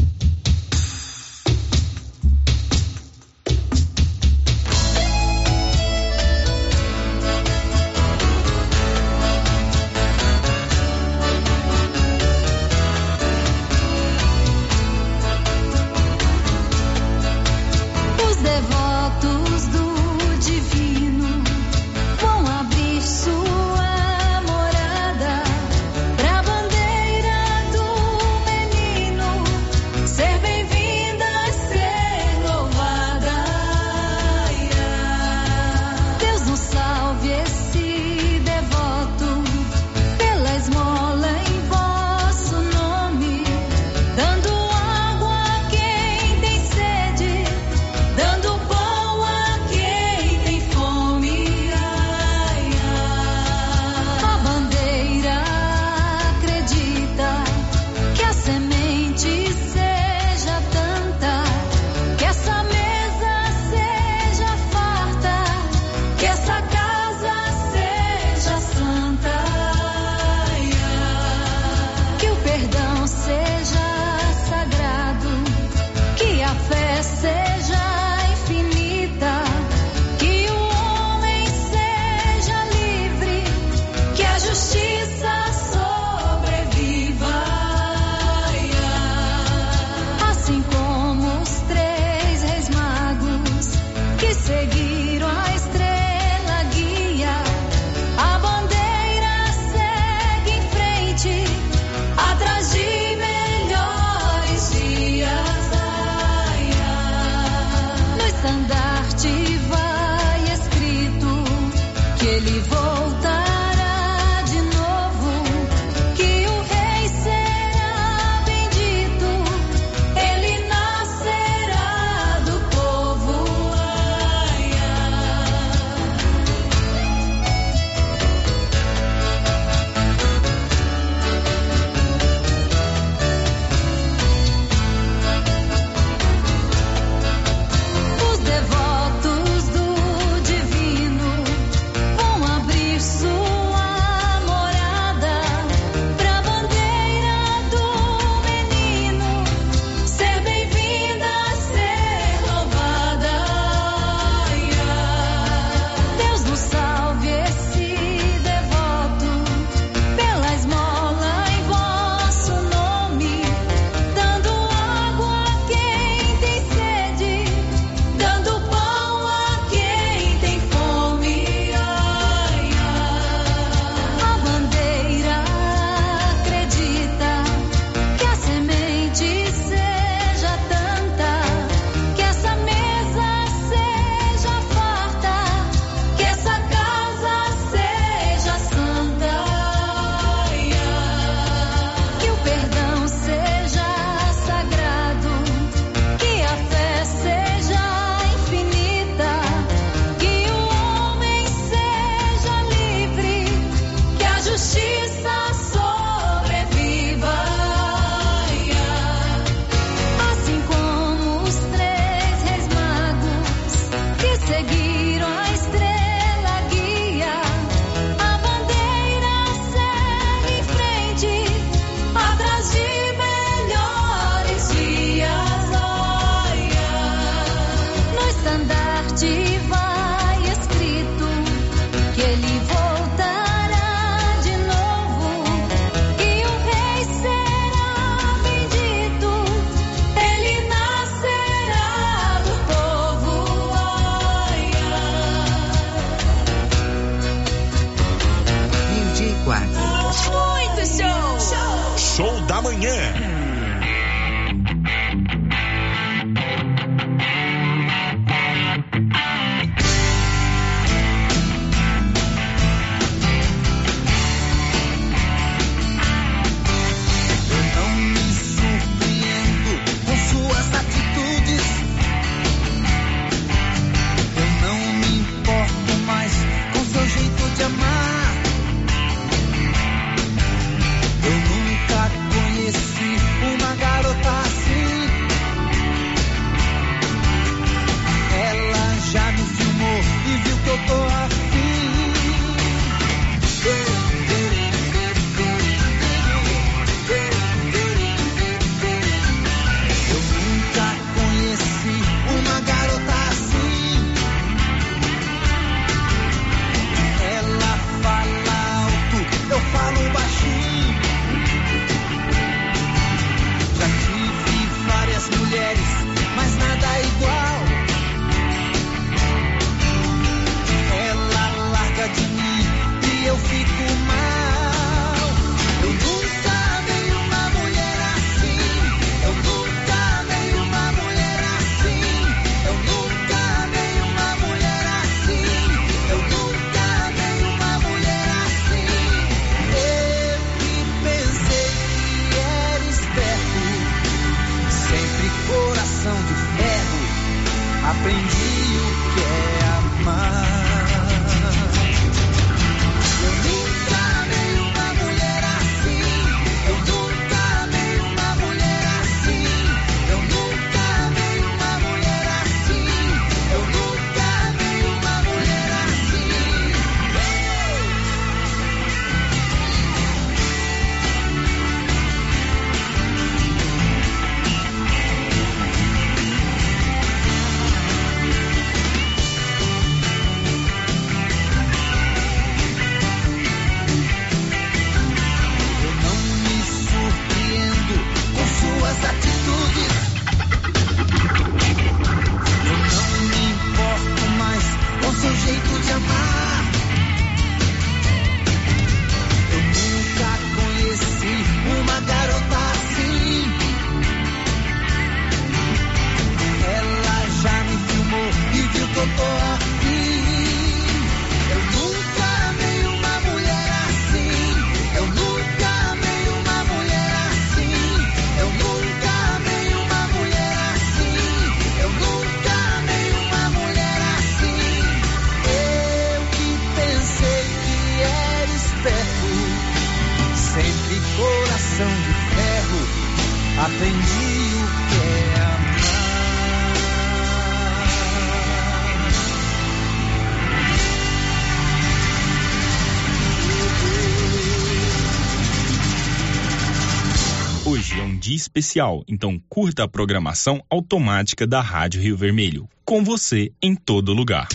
especial, então curta a programação automática da Rádio Rio Vermelho. Com você em todo lugar.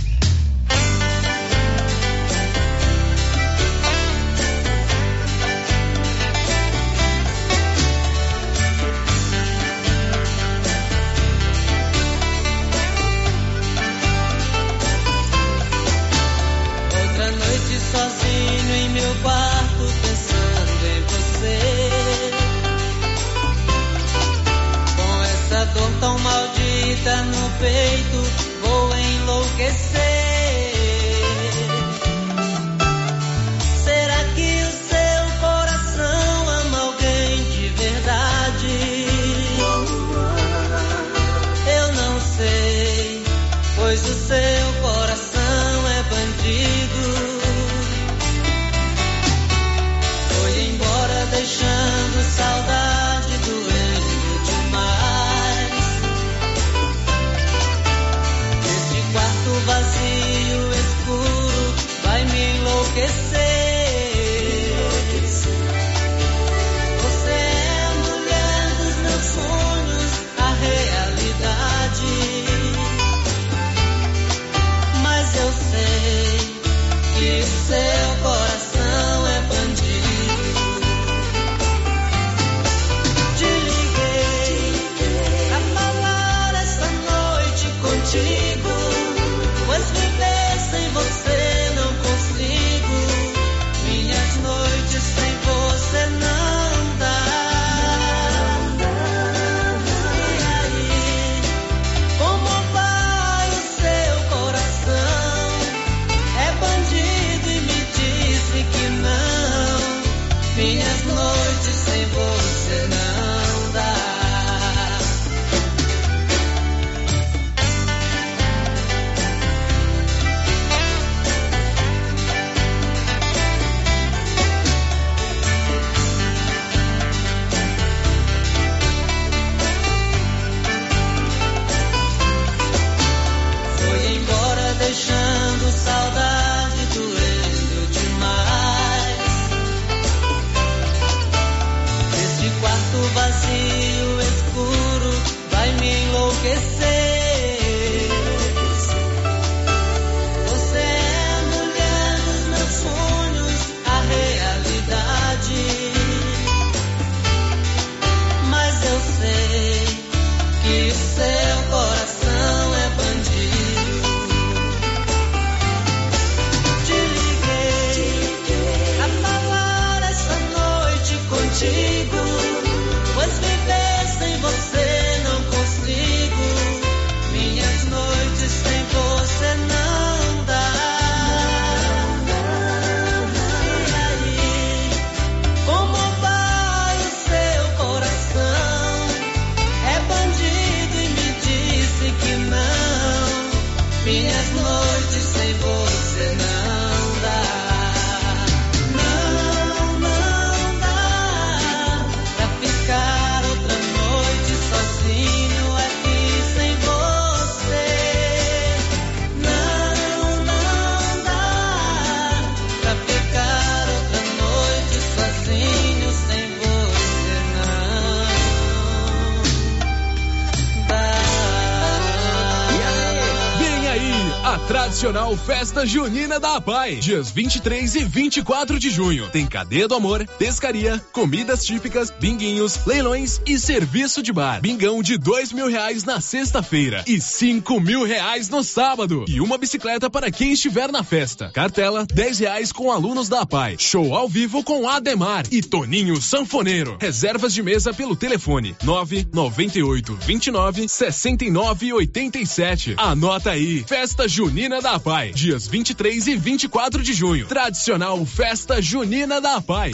Junina da APAI, dias 23 e 24 de junho. Tem cadeia do amor, pescaria, comidas típicas, binguinhos, leilões e serviço de bar. Bingão de dois mil reais na sexta-feira e cinco mil reais no sábado. E uma bicicleta para quem estiver na festa. Cartela, 10 reais com alunos da APAI. Show ao vivo com Ademar e Toninho Sanfoneiro. Reservas de mesa pelo telefone 998 29 69 87. Anota aí, Festa Junina da APAI, dias 23 e 24 de junho. Tradicional Festa Junina da APAI.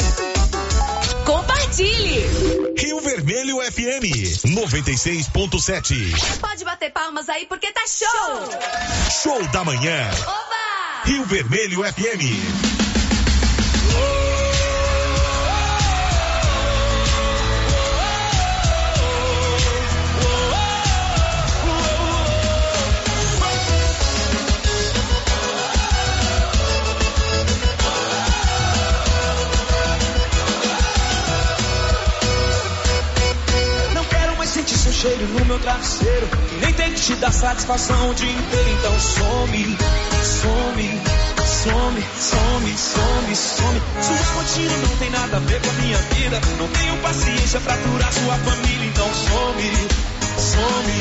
Compartilhe! Rio Vermelho FM 96.7. Pode bater palmas aí porque tá show! Show da manhã. Oba! Rio Vermelho FM. Cheiro no meu travesseiro. Nem ter que te dar satisfação o dia inteiro. Então some, some, some, some, some, some. Sua rotina não tem nada a ver com a minha vida. Não tenho paciência pra aturar sua família. Então some, some,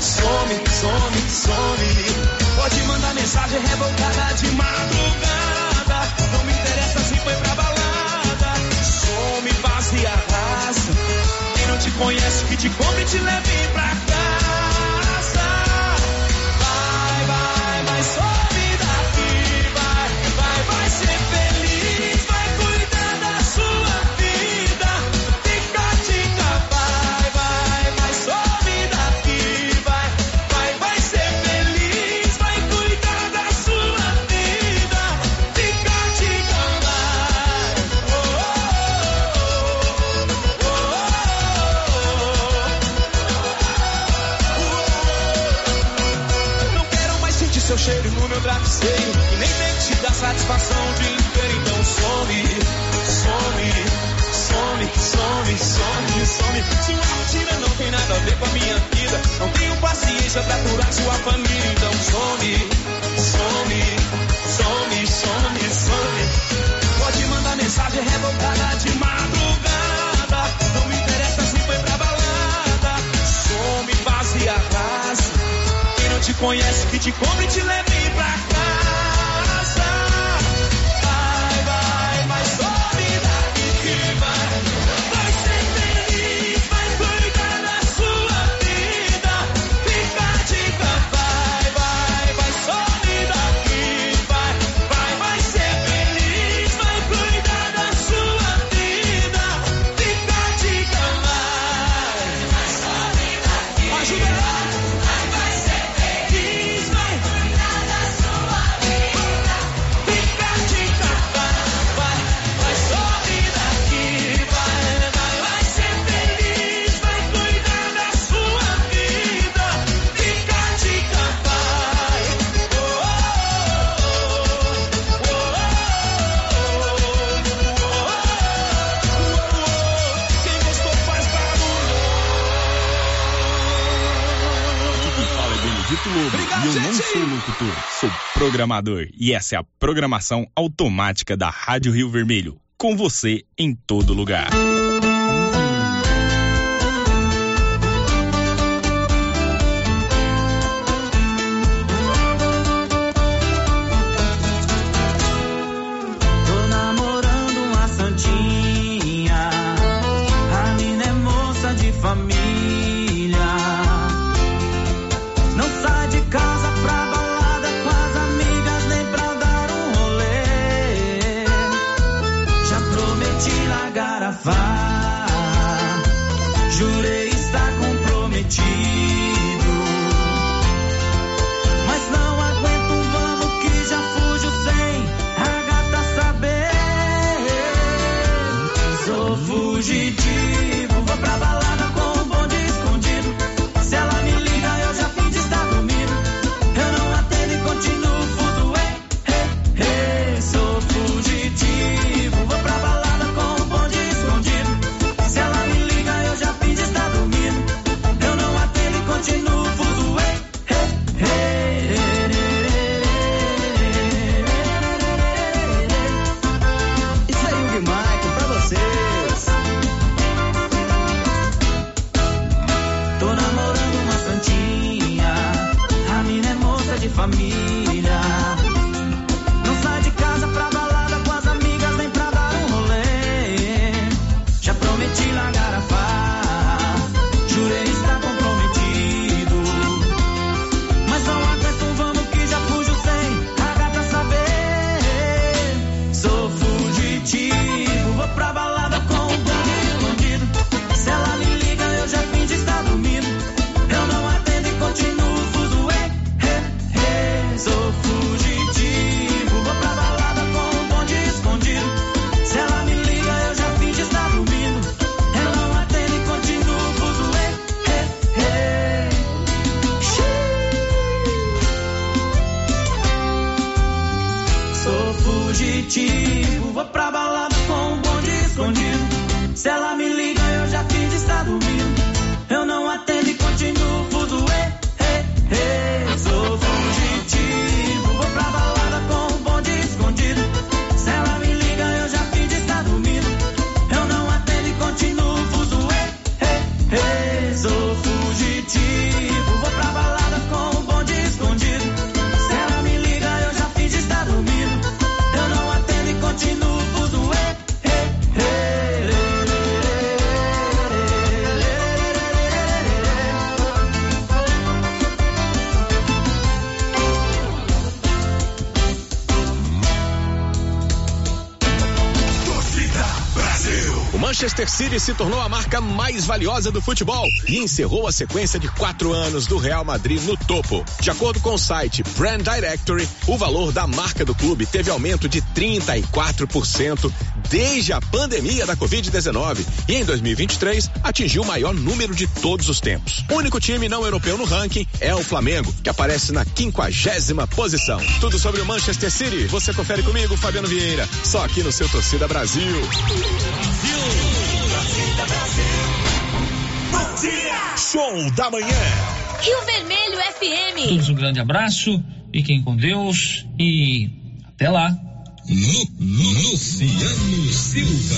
some, some, some. Pode mandar mensagem revoltada de madrugada. Não me interessa se foi pra balada. Some, vaza e arrasa. Conhece, que te compre e te leve pra casa. programador e essa é a programação automática da Rádio Rio Vermelho, com você em todo lugar. Manchester City se tornou a marca mais valiosa do futebol e encerrou a sequência de quatro anos do Real Madrid no topo. De acordo com o site Brand Directory, o valor da marca do clube teve aumento de 34% desde a pandemia da Covid-19 e em 2023 atingiu o maior número de todos os tempos. O único time não europeu no ranking é o Flamengo, que aparece na quinquagésima posição. Tudo sobre o Manchester City, você confere comigo, Fabiano Vieira, só aqui no seu Torcida Brasil. Show da Manhã. Rio Vermelho FM. Todos um grande abraço, fiquem com Deus e até lá. Luciano Silva.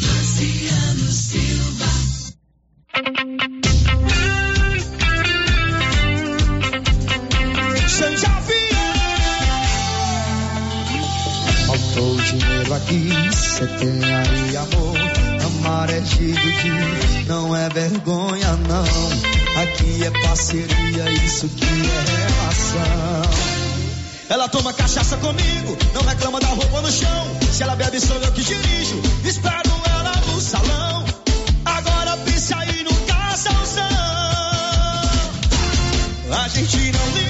Luciano Silva. Faltou dinheiro aqui, você tem aí amor amar é de não é vergonha não. Aqui é parceria, isso que é relação. Ela toma cachaça comigo, não reclama da roupa no chão. Se ela bebe, sou eu que dirijo. Espero ela no salão. Agora pensa aí no casalzão. A gente não liga.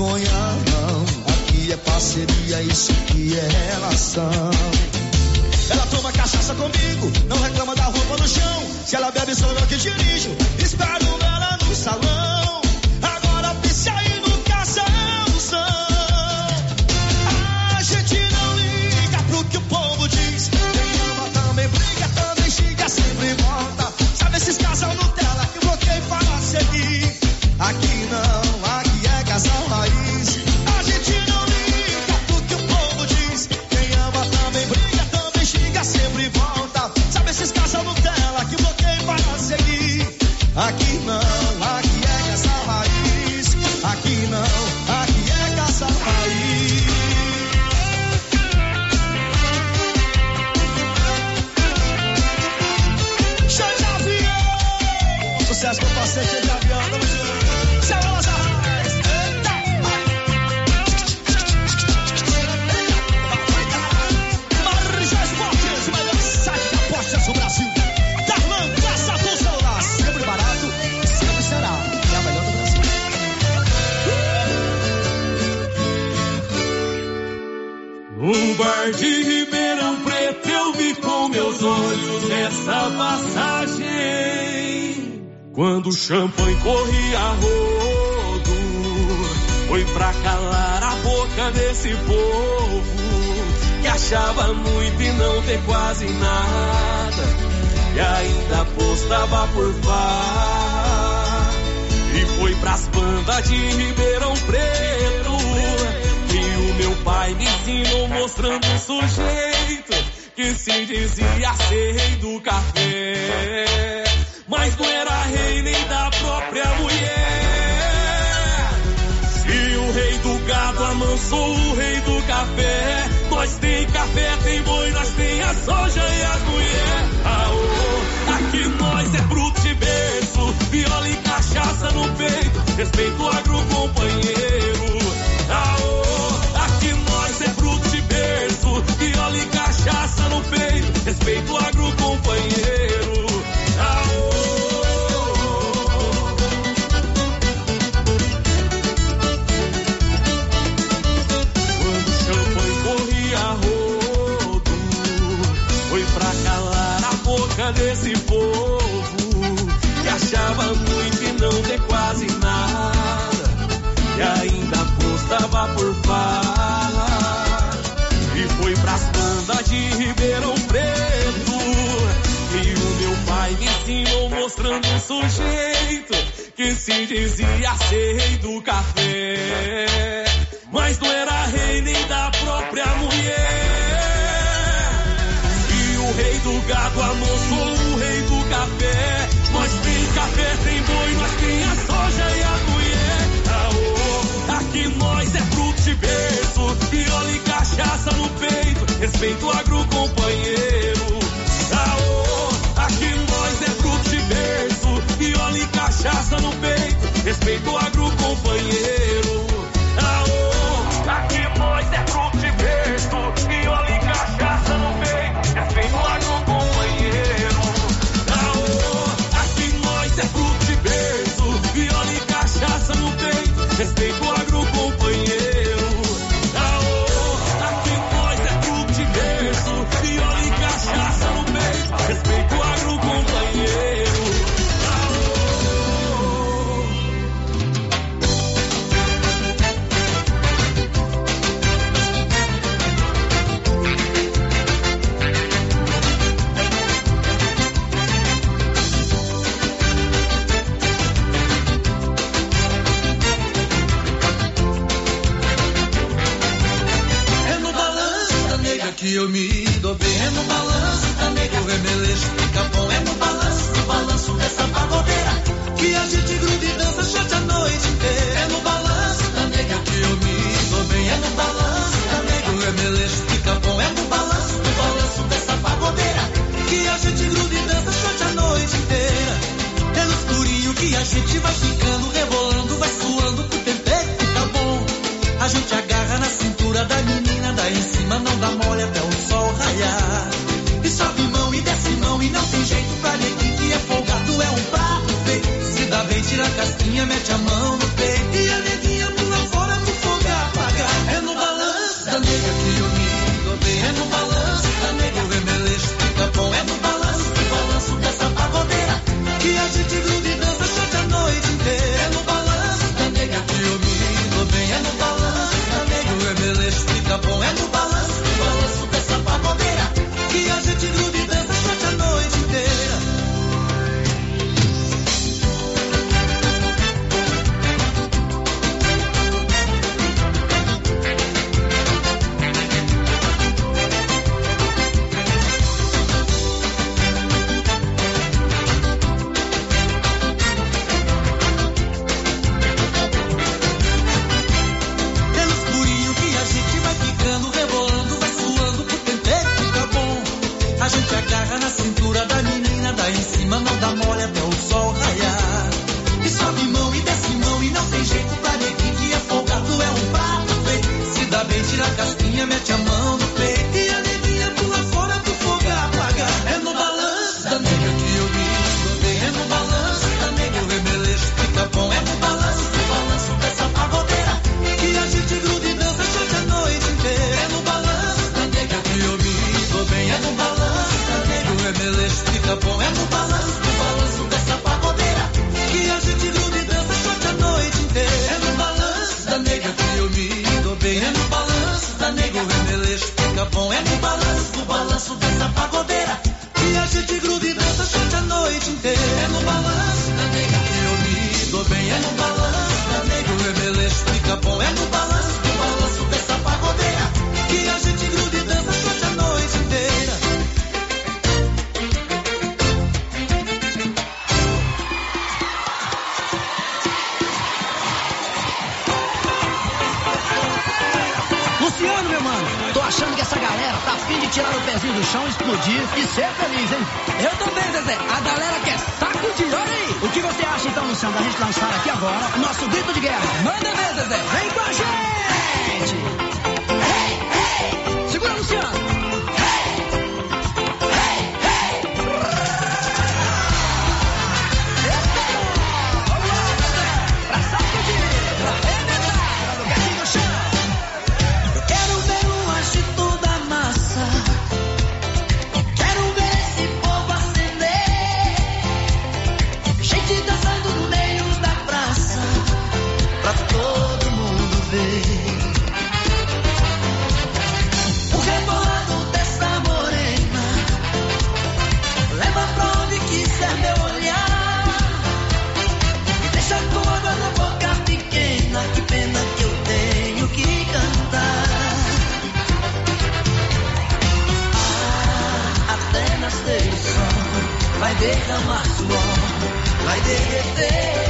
Vergonha, não. Aqui é parceria, isso que é relação. Ela toma cachaça comigo, não reclama da roupa no chão. Se ela bebe, sou eu que dirijo. Espero No bar de Ribeirão Preto eu vi com meus olhos essa passagem. Quando o champanhe corria rodo, foi pra calar a boca desse povo que achava muito e não ter quase nada. E ainda apostava por par. E foi pras bandas de Ribeirão Preto meu pai me ensinou mostrando um sujeito que se dizia ser rei do café, mas não era rei nem da própria mulher. Se o rei do gado amansou o rei do café, nós tem café, tem boi, nós tem a soja e as mulheres. Aô, aqui nós é bruto de berço, viola e cachaça no peito, respeito agro companheiro. Respeito o agro companheiro. Sujeito que se dizia ser rei do café, mas não era rei nem da própria mulher. E o rei do gado amansou o rei do café. Nós tem café, tem boi, nós tem a soja e a mulher. Aô, aqui nós é fruto de berço, viola e cachaça no peito, respeito agro companheiro. Respeito o agro companheiro. fim de tirar o pezinho do chão, explodir e ser feliz, hein? Eu também, Zezé. A galera quer saco de olha aí. O que você acha então, Luciano, da gente lançar aqui agora o nosso grito de guerra? Manda ver, Zezé. Vem com a gente! Hey, hey! Segura, Luciano! Amarlo, vai derreter.